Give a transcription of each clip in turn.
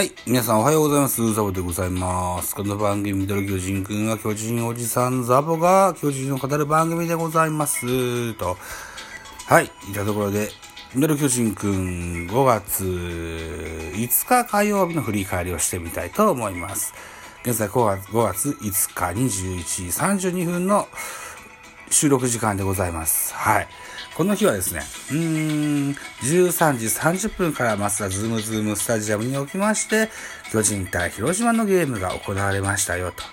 はい。皆さんおはようございます。ザボでございます。この番組、ミドル巨人くんは巨人おじさんザボが巨人を語る番組でございます。と。はい。いたところで、ミドル巨人くん5月5日火曜日の振り返りをしてみたいと思います。現在5月 ,5 月5日21時32分の収録時間でございます。はい。この日はですね、うーん、13時30分からマツダズームズームスタジアムにおきまして、巨人対広島のゲームが行われましたよ、と。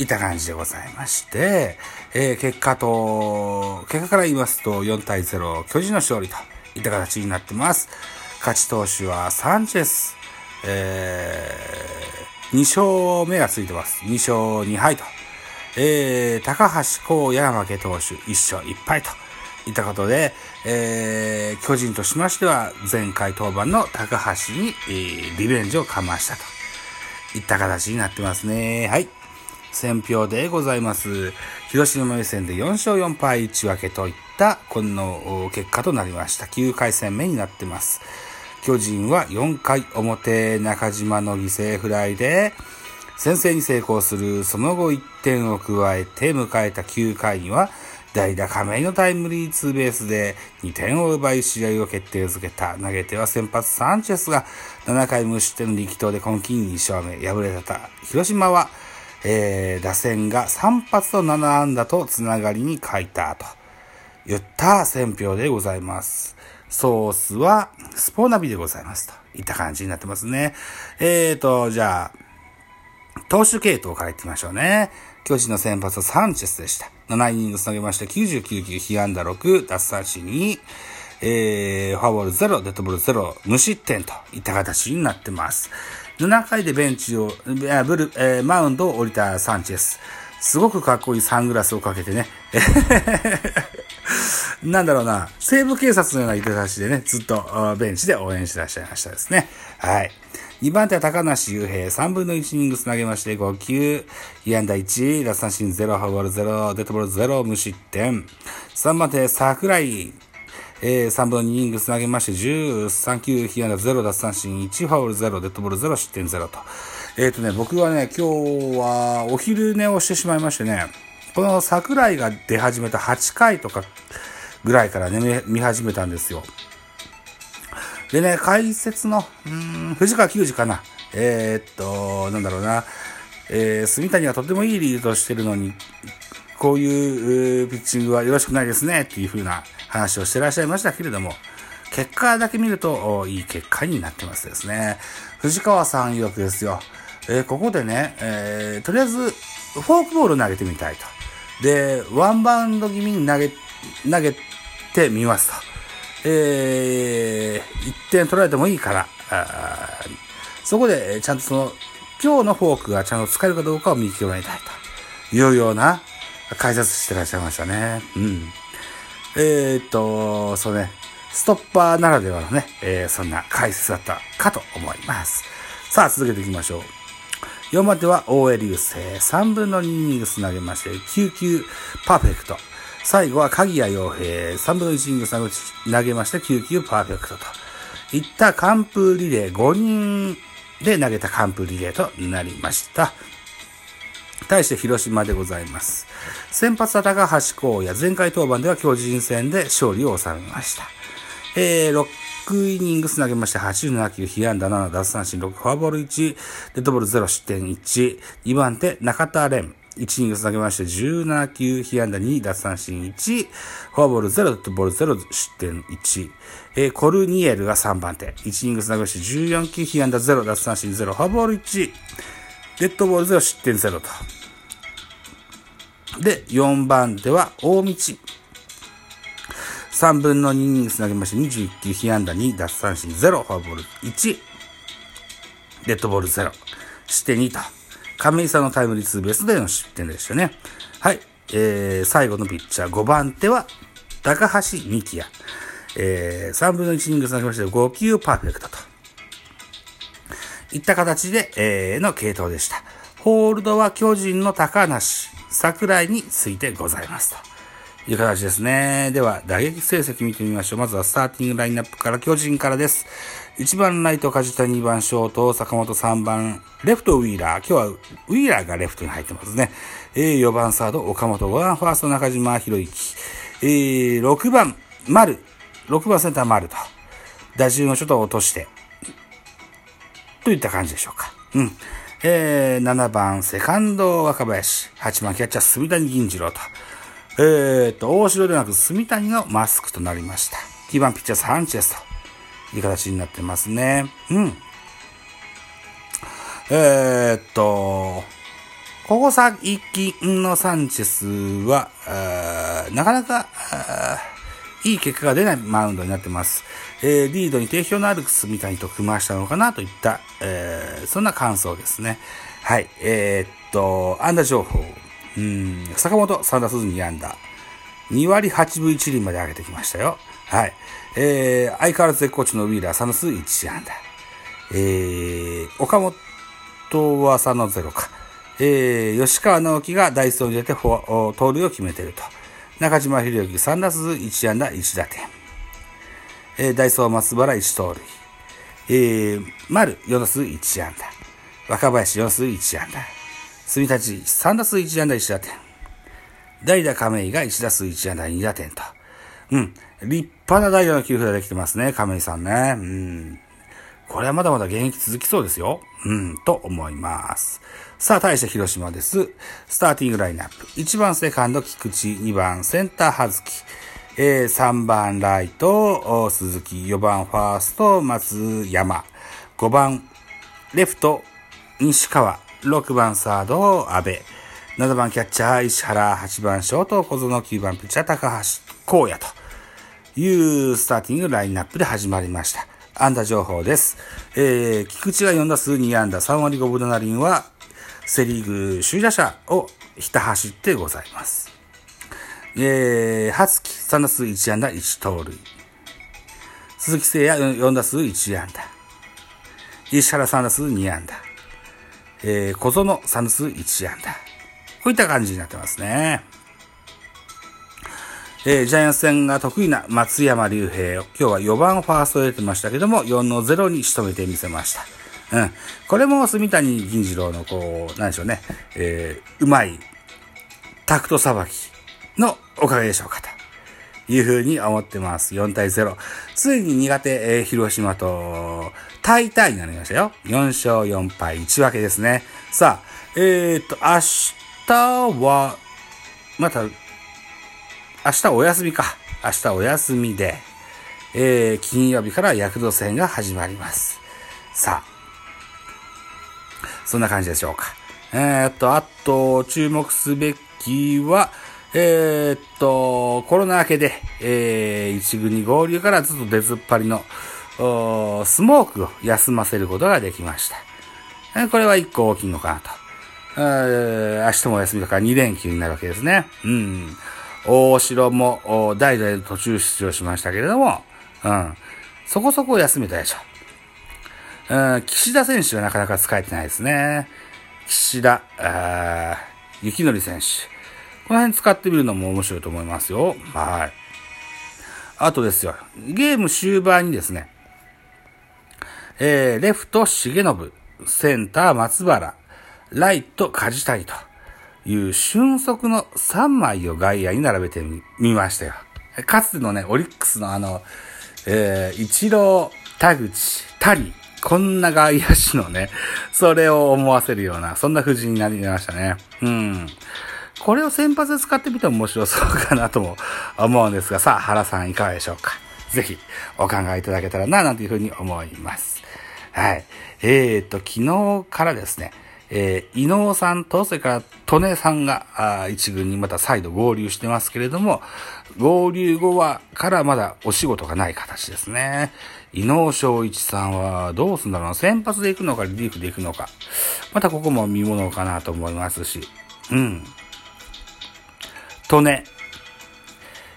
いった感じでございまして、えー、結果と、結果から言いますと、4対0、巨人の勝利といった形になってます。勝ち投手はサンチェス、えー、2勝目がついてます。2勝2敗と。えー、高橋光也負け投手1勝1敗といったことで、えー、巨人としましては前回登板の高橋に、えー、リベンジをかましたといった形になってますね。はい。選票でございます。広島目線で4勝4敗1分けといったこの結果となりました。9回戦目になってます。巨人は4回表中島の犠牲フライで、先制に成功する、その後1点を加えて迎えた9回には、代打亀井のタイムリーツーベースで2点を奪い試合を決定づけた。投げては先発サンチェスが7回無失点力投で今季2勝目。敗れた広島は、えー、打線が3発と7安打とつながりに書いたと言った選票でございます。ソースはスポーナビでございますといった感じになってますね。えーと、じゃあ、投手系統からいってみましょうね。巨人の先発はサンチェスでした。7イニング投げまして99球、被安打6、奪三振2、えー、フォアボール0、デッドボール0、無失点といった形になってます。7回でベンチを、ブル、えー、マウンドを降りたサンチェス。すごくかっこいいサングラスをかけてね。なんだろうな、西部警察のような言い方でね、ずっとベンチで応援してらっしゃいましたですね。はい。2番手は高梨雄平、3分の1イニングス投げまして5球、被安打1、奪三振0、フォアボール0、デッドボール0、無失点。3番手桜井、えー、3分の2イニングス投げまして13球、被安打0、奪三振1、ファウル0、デッドボール0、失点0と。えっ、ー、とね、僕はね、今日はお昼寝をしてしまいましてね、この桜井が出始めた8回とかぐらいからね、見始めたんですよ。でね、解説の、うん、藤川球児かな。えー、っと、なんだろうな。えー、住谷がとてもいいリードしてるのに、こういうピッチングはよろしくないですね、っていう風な話をしてらっしゃいましたけれども、結果だけ見ると、いい結果になってますですね。藤川さん曰くですよ。えー、ここでね、えー、とりあえず、フォークボール投げてみたいと。で、ワンバウンド気味に投げ、投げてみますと。えー、1点取られてもいいから、そこでちゃんとその、今日のフォークがちゃんと使えるかどうかを見極めたいというような解説してらっしゃいましたね。うん。えー、っと、そうね、ストッパーならではのね、えー、そんな解説だったかと思います。さあ、続けていきましょう。4番手は大江流星。3分の2イニングス投げまして、9球パーフェクト。最後は鍵谷洋平、3分の1イニング投げまして9球パーフェクトと。いった完封リレー5人で投げた完封リレーとなりました。対して広島でございます。先発は高橋光也、前回登板では巨人戦で勝利を収めました。えー、6イニングス投げまして87球、被安打7、奪三振6、フォアボール1、デッドボール0、失点1、2番手中田蓮、1イニングス投げまして17球、被安打2、奪三振1、フォアボール0、デッドボール0、失点1。えー、コルニエルが3番手。1イニングス投げまして14球、被安打0、奪三振0、フォアボール1、デッドボール0、失点0と。で、4番手は大道。3分の2イニングス投げまして21球、被安打2、奪三振0、フォアボール1、デッドボール0、失点2と。亀井さんのタイムリーツーベースでの失点でしたね。はい。えー、最後のピッチャー5番手は、高橋幹也。えー、3分の1イニング投げまして5球パーフェクトと。いった形で、えー、の系統でした。ホールドは巨人の高梨、桜井についてございますと。いう形ですね。では、打撃成績見てみましょう。まずはスターティングラインナップから巨人からです。1番ライト梶谷、2番ショート坂本、3番レフトウィーラー。今日はウィーラーがレフトに入ってますね。えー、4番サード岡本、5番ファースト中島博之。えー、6番丸、6番センター丸と。打順をちょっと落として、といった感じでしょうか。うん。えー、7番セカンド若林、8番キャッチャー住谷銀次郎と。えー、っと、大城ではなく住谷のマスクとなりました。9番ピッチャーサンチェスという形になってますね。うん。えー、っと、ここ最近のサンチェスは、なかなか、いい結果が出ないマウンドになってます。えー、リードに定評のあるみたいと組ましたのかなといった、えー、そんな感想ですね。はい。えー、っと、安打情報。うん、坂本3打数2安打。2割8分1厘まで上げてきましたよ。はい。えー、相変わらず絶好調のウィーラー3打数1安打。えー、岡本は3の0か。えー、吉川直樹がダイソーに出て盗塁を決めていると。中島博之3打数1安打1打点。えー、ダイソー松原1盗塁。えー、丸4打数1安打。若林4打数1安打。住立3打数1安打1打点。代打亀井が1打数1安打2打点と。うん。立派な代打の給付ができてますね、亀井さんね。うん。これはまだまだ現役続きそうですよ。うん、と思います。さあ、対して広島です。スターティングラインナップ。1番セカンド、菊池。2番センター、葉月。えー、3番ライト、鈴木。4番ファースト、松山。5番レフト、西川。6番サード、安倍。7番キャッチャー、石原。8番ショート、小園。9番ピッチャー、高橋光也というスターティングラインナップで始まりました。安打情報です。えー、菊池が4打数2安打、3割5分7厘は、セリーグ首位打者をひた走ってございます。えー、初期3打数1安打1盗塁。鈴木誠也4打数1安打。石原3打数2安打。えー、小園3打数1安打。こういった感じになってますね。えー、ジャイアンツ戦が得意な松山竜平を、今日は4番ファーストで出てましたけども、4の0に仕留めてみせました。うん。これも住谷銀次郎のこう、なんでしょうね、えー、うまい、タクトさばきのおかげでしょうかというふうに思ってます。4対0。ついに苦手、えー、広島と、対対になりましたよ。4勝4敗1分けですね。さあ、えー、っと、明日は、また、明日お休みか。明日お休みで、えー、金曜日から躍動戦が始まります。さあ、そんな感じでしょうか。えー、っと、あと、注目すべきは、えー、っと、コロナ明けで、えー、一軍に合流からずっと出ずっぱりの、スモークを休ませることができました。えー、これは一個大きいのかなと。明日もお休みだから2連休になるわけですね。うん。大城も代々途中出場しましたけれども、うん。そこそこ休めたでしょ。うん、岸田選手はなかなか使えてないですね。岸田、あ雪則選手。この辺使ってみるのも面白いと思いますよ。はい。あとですよ、ゲーム終盤にですね、えー、レフト重信、センター松原、ライト梶谷と。いう俊足の3枚を外野に並べてみましたよ。かつてのね、オリックスのあの、えー、一郎、田口、谷、こんな外野手のね、それを思わせるような、そんな布陣になりましたね。うん。これを先発で使ってみても面白そうかなとも思うんですが、さあ、原さんいかがでしょうか。ぜひお考えいただけたらな、なんていうふうに思います。はい。えー、っと、昨日からですね、えー、伊能さんと、それから利根さんが、あ一軍にまた再度合流してますけれども、合流後は、からまだお仕事がない形ですね。伊能昌一さんはどうすんだろうな。先発で行くのか、リリーフで行くのか。またここも見物かなと思いますし。うん。利根。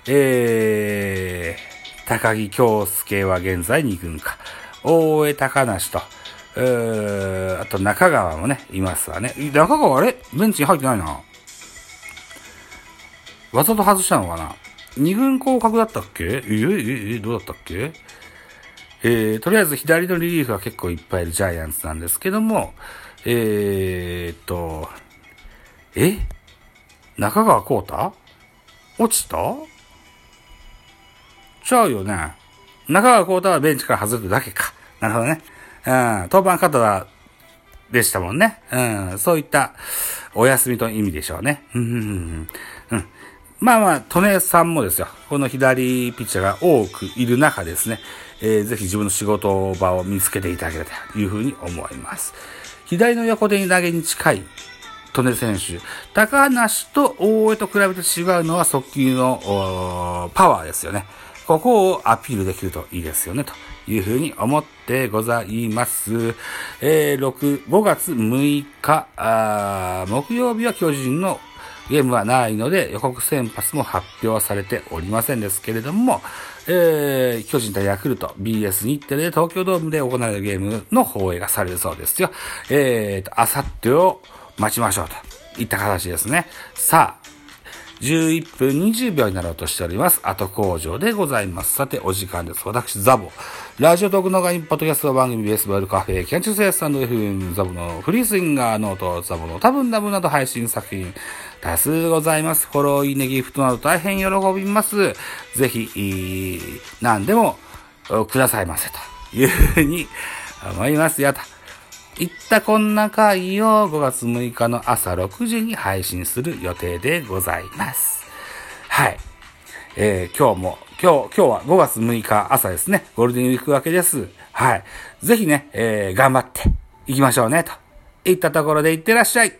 えー、高木京介は現在2軍か。大江高梨と。えー、あと中川もね、いますわね。中川あれ？ベンチに入ってないな。わざと外したのかな？二軍降格だったっけ？えええどうだったっけ？えー、とりあえず左のリリーフは結構いっぱいいるジャイアンツなんですけども、えー、っと、え？中川幸太落ちた？ちゃうよね。中川幸太はベンチから外れただけか。なるほどね。うん、登板方でしたもんね。うん、そういったお休みと意味でしょうね。うん、うん、うん。まあまあ、トネさんもですよ。この左ピッチャーが多くいる中ですね。えー、ぜひ自分の仕事場を見つけていただければというふうに思います。左の横手に投げに近い利根選手。高梨と大江と比べて違うのは速球のパワーですよね。ここをアピールできるといいですよね、というふうに思ってございます。えー、6、5月6日、あ木曜日は巨人のゲームはないので予告先発も発表されておりませんですけれども、えー、巨人対ヤクルト BS 日テレで東京ドームで行われるゲームの放映がされるそうですよ。えーと、あさってを待ちましょうといった形ですね。さあ、11分20秒になろうとしております。後工場でございます。さて、お時間です。私、ザボ。ラジオトークのガインポッドキャスト番組ベースボールカフェ、キャンチューセイスタンド FM、ザボのフリースインガーノート、ザボの多分ダブなど配信作品、多数ございます。フォロー、いいね、ギフトなど大変喜びます。ぜひ、何でもくださいませというふうに思いますよと。いったこんな回を5月6日の朝6時に配信する予定でございます。はい。えー、今日も、今日、今日は5月6日朝ですね。ゴールデンウィーク明けです。はい。ぜひね、えー、頑張っていきましょうね、といったところでいってらっしゃい。